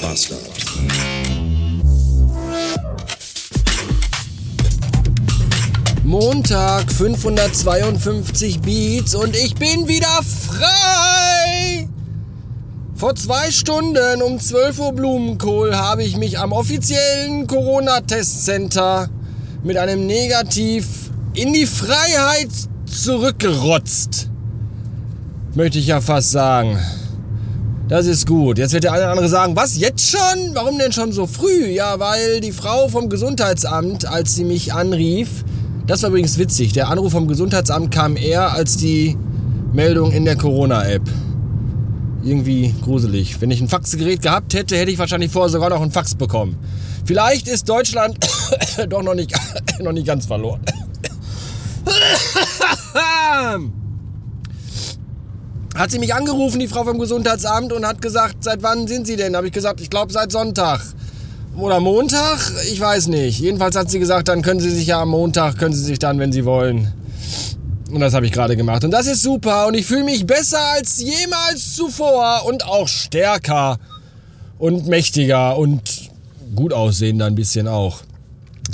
Bastard. Montag 552 Beats und ich bin wieder frei. Vor zwei Stunden um 12 Uhr Blumenkohl habe ich mich am offiziellen Corona-Testcenter mit einem Negativ in die Freiheit zurückgerotzt. Möchte ich ja fast sagen. Das ist gut. Jetzt wird der eine oder andere sagen, was, jetzt schon? Warum denn schon so früh? Ja, weil die Frau vom Gesundheitsamt, als sie mich anrief, das war übrigens witzig, der Anruf vom Gesundheitsamt kam eher als die Meldung in der Corona-App. Irgendwie gruselig. Wenn ich ein Faxgerät gehabt hätte, hätte ich wahrscheinlich vorher sogar noch einen Fax bekommen. Vielleicht ist Deutschland doch noch nicht, noch nicht ganz verloren. hat sie mich angerufen, die Frau vom Gesundheitsamt, und hat gesagt, seit wann sind Sie denn? Habe ich gesagt, ich glaube seit Sonntag. Oder Montag? Ich weiß nicht. Jedenfalls hat sie gesagt, dann können Sie sich ja am Montag, können Sie sich dann, wenn Sie wollen. Und das habe ich gerade gemacht. Und das ist super. Und ich fühle mich besser als jemals zuvor. Und auch stärker. Und mächtiger. Und gut aussehender ein bisschen auch.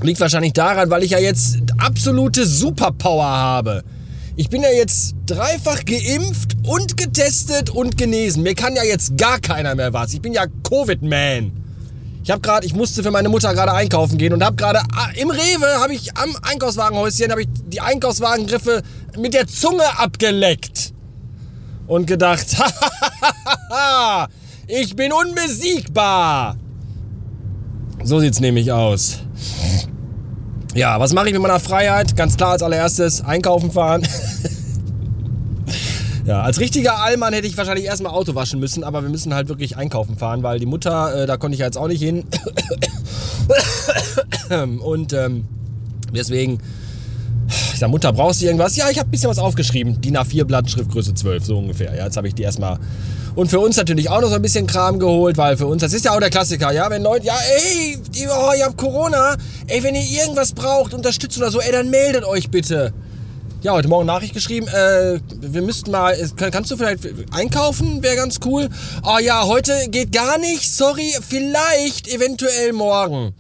Liegt wahrscheinlich daran, weil ich ja jetzt absolute Superpower habe. Ich bin ja jetzt dreifach geimpft und getestet und genesen. Mir kann ja jetzt gar keiner mehr was. Ich bin ja Covid-Man. Ich habe gerade, ich musste für meine Mutter gerade einkaufen gehen und habe gerade ah, im Rewe habe ich am Einkaufswagenhäuschen habe ich die Einkaufswagengriffe mit der Zunge abgeleckt und gedacht, ich bin unbesiegbar. So sieht's nämlich aus. Ja, was mache ich mit meiner Freiheit? Ganz klar als allererstes einkaufen fahren. ja, als richtiger Allmann hätte ich wahrscheinlich erstmal Auto waschen müssen, aber wir müssen halt wirklich einkaufen fahren, weil die Mutter, äh, da konnte ich jetzt auch nicht hin. Und ähm, deswegen, ich sag, Mutter, brauchst du irgendwas? Ja, ich habe ein bisschen was aufgeschrieben. DIN A4 Blatt, Schriftgröße 12, so ungefähr. Ja, jetzt habe ich die erstmal und für uns natürlich auch noch so ein bisschen Kram geholt, weil für uns, das ist ja auch der Klassiker, ja, wenn Leute, ja, ey, oh, ihr habt Corona, ey, wenn ihr irgendwas braucht, Unterstützung oder so, ey, dann meldet euch bitte. Ja, heute Morgen Nachricht geschrieben, äh, wir müssten mal, kannst du vielleicht einkaufen, wäre ganz cool. Oh ja, heute geht gar nicht, sorry, vielleicht, eventuell morgen.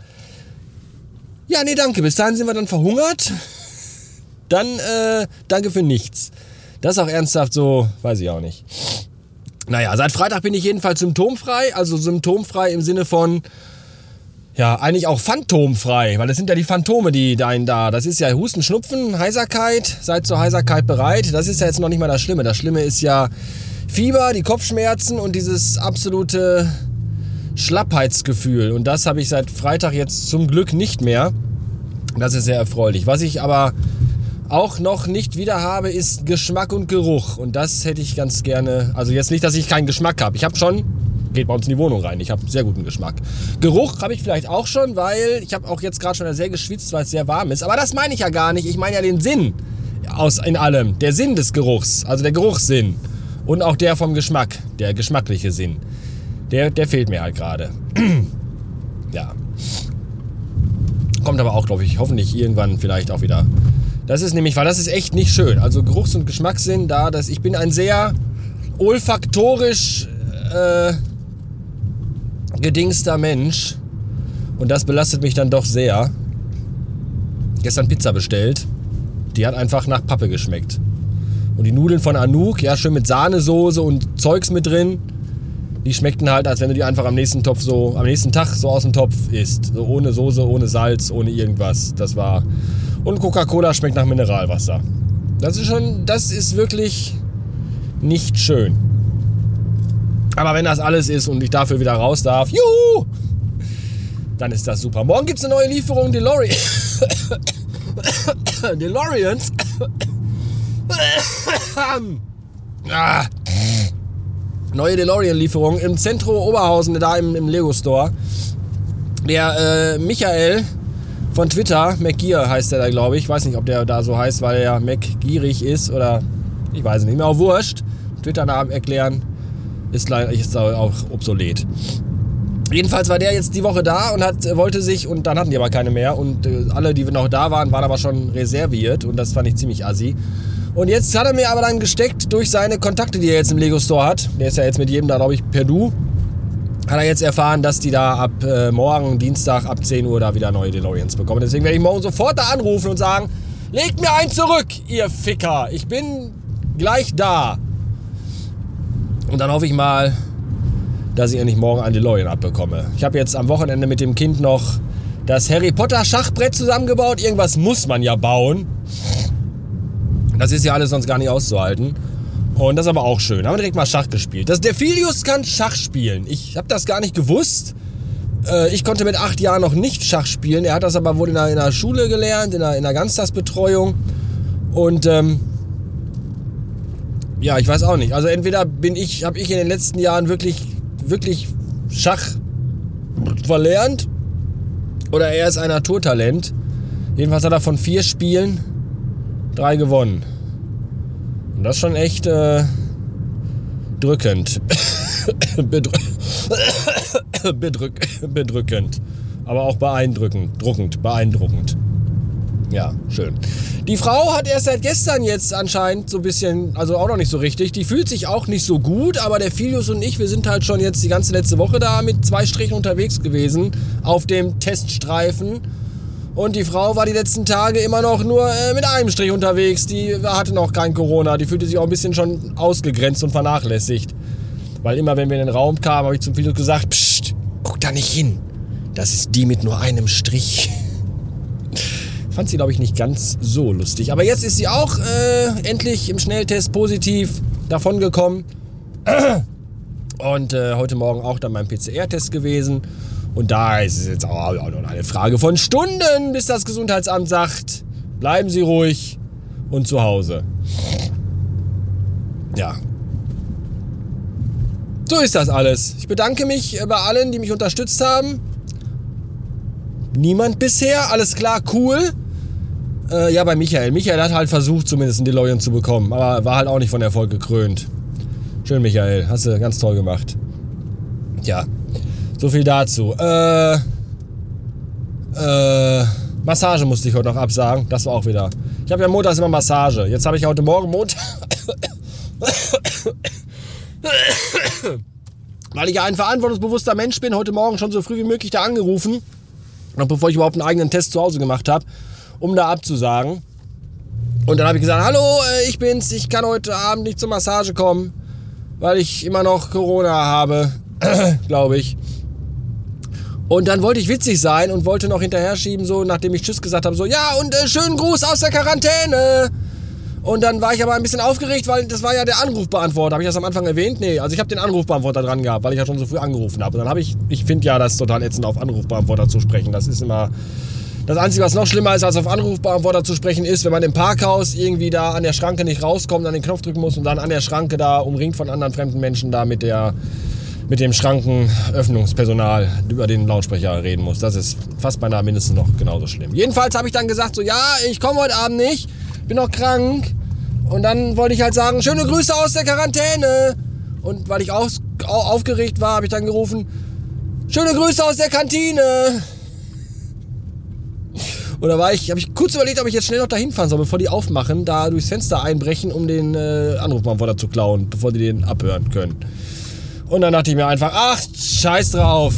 Ja, nee, danke, bis dahin sind wir dann verhungert. Dann, äh, danke für nichts. Das ist auch ernsthaft so, weiß ich auch nicht. Naja, seit Freitag bin ich jedenfalls symptomfrei. Also symptomfrei im Sinne von, ja, eigentlich auch phantomfrei, weil das sind ja die Phantome, die da, da. Das ist ja Husten, Schnupfen, Heiserkeit. Seid zur Heiserkeit bereit. Das ist ja jetzt noch nicht mal das Schlimme. Das Schlimme ist ja Fieber, die Kopfschmerzen und dieses absolute Schlappheitsgefühl. Und das habe ich seit Freitag jetzt zum Glück nicht mehr. Das ist sehr erfreulich. Was ich aber auch noch nicht wieder habe, ist Geschmack und Geruch. Und das hätte ich ganz gerne. Also jetzt nicht, dass ich keinen Geschmack habe. Ich habe schon, geht bei uns in die Wohnung rein. Ich habe sehr guten Geschmack. Geruch habe ich vielleicht auch schon, weil ich habe auch jetzt gerade schon sehr geschwitzt, weil es sehr warm ist. Aber das meine ich ja gar nicht. Ich meine ja den Sinn aus in allem. Der Sinn des Geruchs, also der Geruchssinn. Und auch der vom Geschmack, der geschmackliche Sinn. Der, der fehlt mir halt gerade. ja. Kommt aber auch, glaube ich, hoffentlich irgendwann vielleicht auch wieder das ist nämlich, weil das ist echt nicht schön. Also Geruchs- und Geschmackssinn da, dass ich bin ein sehr olfaktorisch äh, gedingster Mensch. Und das belastet mich dann doch sehr. Gestern Pizza bestellt. Die hat einfach nach Pappe geschmeckt. Und die Nudeln von Anouk, ja, schön mit Sahnesoße und Zeugs mit drin. Die schmeckten halt, als wenn du die einfach am nächsten Topf so, am nächsten Tag so aus dem Topf isst. So ohne Soße, ohne Salz, ohne irgendwas. Das war und Coca-Cola schmeckt nach Mineralwasser. Das ist schon, das ist wirklich nicht schön. Aber wenn das alles ist und ich dafür wieder raus darf, juhu, dann ist das super. Morgen gibt es eine neue Lieferung DeLorean. DeLoreans. ah. Neue DeLorean-Lieferung im Zentrum Oberhausen, da im, im Lego Store. Der äh, Michael von Twitter, McGear heißt der da, glaube ich. Ich weiß nicht, ob der da so heißt, weil er McGierig ist oder ich weiß nicht mehr. Auch wurscht. Twitter-Namen erklären ist, ist auch obsolet. Jedenfalls war der jetzt die Woche da und hat, wollte sich, und dann hatten die aber keine mehr. Und äh, alle, die noch da waren, waren aber schon reserviert. Und das fand ich ziemlich assi. Und jetzt hat er mir aber dann gesteckt durch seine Kontakte, die er jetzt im Lego Store hat. Der ist ja jetzt mit jedem da, glaube ich, per Du. Hat er jetzt erfahren, dass die da ab äh, morgen, Dienstag, ab 10 Uhr da wieder neue DeLoreans bekommen. Deswegen werde ich morgen sofort da anrufen und sagen, legt mir einen zurück, ihr Ficker. Ich bin gleich da. Und dann hoffe ich mal, dass ich endlich morgen einen DeLorean abbekomme. Ich habe jetzt am Wochenende mit dem Kind noch das Harry Potter Schachbrett zusammengebaut. Irgendwas muss man ja bauen. Das ist ja alles sonst gar nicht auszuhalten. Und das ist aber auch schön. Haben wir direkt mal Schach gespielt. Das, der Filius kann Schach spielen. Ich habe das gar nicht gewusst. Äh, ich konnte mit acht Jahren noch nicht Schach spielen. Er hat das aber wohl in der, in der Schule gelernt, in der, in der Ganztagsbetreuung. Und ähm, ja, ich weiß auch nicht. Also entweder bin ich, habe ich in den letzten Jahren wirklich, wirklich Schach verlernt oder er ist ein Naturtalent. Jedenfalls hat er von vier Spielen drei gewonnen. Das ist schon echt äh, drückend. Bedrück Bedrück bedrückend. Aber auch beeindruckend. Druckend, beeindruckend. Ja, schön. Die Frau hat erst seit gestern jetzt anscheinend so ein bisschen, also auch noch nicht so richtig. Die fühlt sich auch nicht so gut, aber der Filius und ich, wir sind halt schon jetzt die ganze letzte Woche da mit zwei Strichen unterwegs gewesen auf dem Teststreifen. Und die Frau war die letzten Tage immer noch nur äh, mit einem Strich unterwegs. Die hatte noch kein Corona. Die fühlte sich auch ein bisschen schon ausgegrenzt und vernachlässigt. Weil immer, wenn wir in den Raum kamen, habe ich zum Philipp gesagt, Psst, guck da nicht hin. Das ist die mit nur einem Strich. Fand sie, glaube ich, nicht ganz so lustig. Aber jetzt ist sie auch äh, endlich im Schnelltest positiv davongekommen. Und äh, heute Morgen auch dann beim PCR-Test gewesen. Und da ist es jetzt auch noch eine Frage von Stunden, bis das Gesundheitsamt sagt, bleiben Sie ruhig und zu Hause. Ja. So ist das alles. Ich bedanke mich bei allen, die mich unterstützt haben. Niemand bisher, alles klar, cool. Äh, ja, bei Michael. Michael hat halt versucht, zumindest einen DeLorean zu bekommen, aber war halt auch nicht von Erfolg gekrönt. Schön, Michael. Hast du ganz toll gemacht. Ja. So viel dazu. Äh, äh, Massage musste ich heute noch absagen. Das war auch wieder. Ich habe ja montags immer Massage. Jetzt habe ich heute Morgen Montag. Weil ich ja ein verantwortungsbewusster Mensch bin, heute Morgen schon so früh wie möglich da angerufen. Noch bevor ich überhaupt einen eigenen Test zu Hause gemacht habe, um da abzusagen. Und dann habe ich gesagt, hallo, äh, ich bin's, ich kann heute Abend nicht zur Massage kommen, weil ich immer noch Corona habe, glaube ich. Und dann wollte ich witzig sein und wollte noch hinterher schieben, so nachdem ich Tschüss gesagt habe, so, ja, und äh, schönen Gruß aus der Quarantäne. Und dann war ich aber ein bisschen aufgeregt, weil das war ja der Anrufbeantworter. Habe ich das am Anfang erwähnt? Nee, also ich habe den Anrufbeantworter dran gehabt, weil ich ja schon so früh angerufen habe. Und dann habe ich, ich finde ja, das total ätzend, auf Anrufbeantworter zu sprechen. Das ist immer das Einzige, was noch schlimmer ist, als auf Anrufbeantworter zu sprechen, ist, wenn man im Parkhaus irgendwie da an der Schranke nicht rauskommt, an den Knopf drücken muss und dann an der Schranke da umringt von anderen fremden Menschen da mit der mit dem Schrankenöffnungspersonal über den Lautsprecher reden muss. Das ist fast beinahe mindestens noch genauso schlimm. Jedenfalls habe ich dann gesagt, so ja, ich komme heute Abend nicht, bin noch krank. Und dann wollte ich halt sagen, schöne Grüße aus der Quarantäne. Und weil ich aus, aufgeregt war, habe ich dann gerufen, schöne Grüße aus der Kantine. Und da war ich, habe ich kurz überlegt, ob ich jetzt schnell noch dahin fahren soll, bevor die aufmachen, da durchs Fenster einbrechen, um den äh, Anrufbeantworter zu klauen, bevor die den abhören können. Und dann dachte ich mir einfach, ach, scheiß drauf.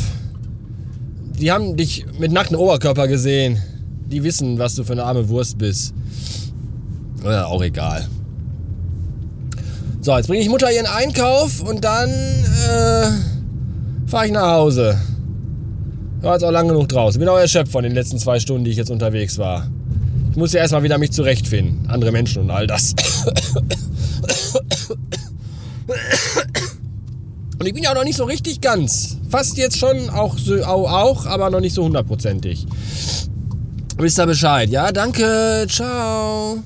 Die haben dich mit nacktem Oberkörper gesehen. Die wissen, was du für eine arme Wurst bist. Ja, auch egal. So, jetzt bringe ich Mutter ihren Einkauf und dann äh, fahre ich nach Hause. War jetzt auch lang genug draußen. Bin auch erschöpft von den letzten zwei Stunden, die ich jetzt unterwegs war. Ich muss ja erstmal wieder mich zurechtfinden. Andere Menschen und all das. Und ich bin ja auch noch nicht so richtig ganz. Fast jetzt schon auch, auch aber noch nicht so hundertprozentig. Wisst ihr Bescheid? Ja, danke. Ciao.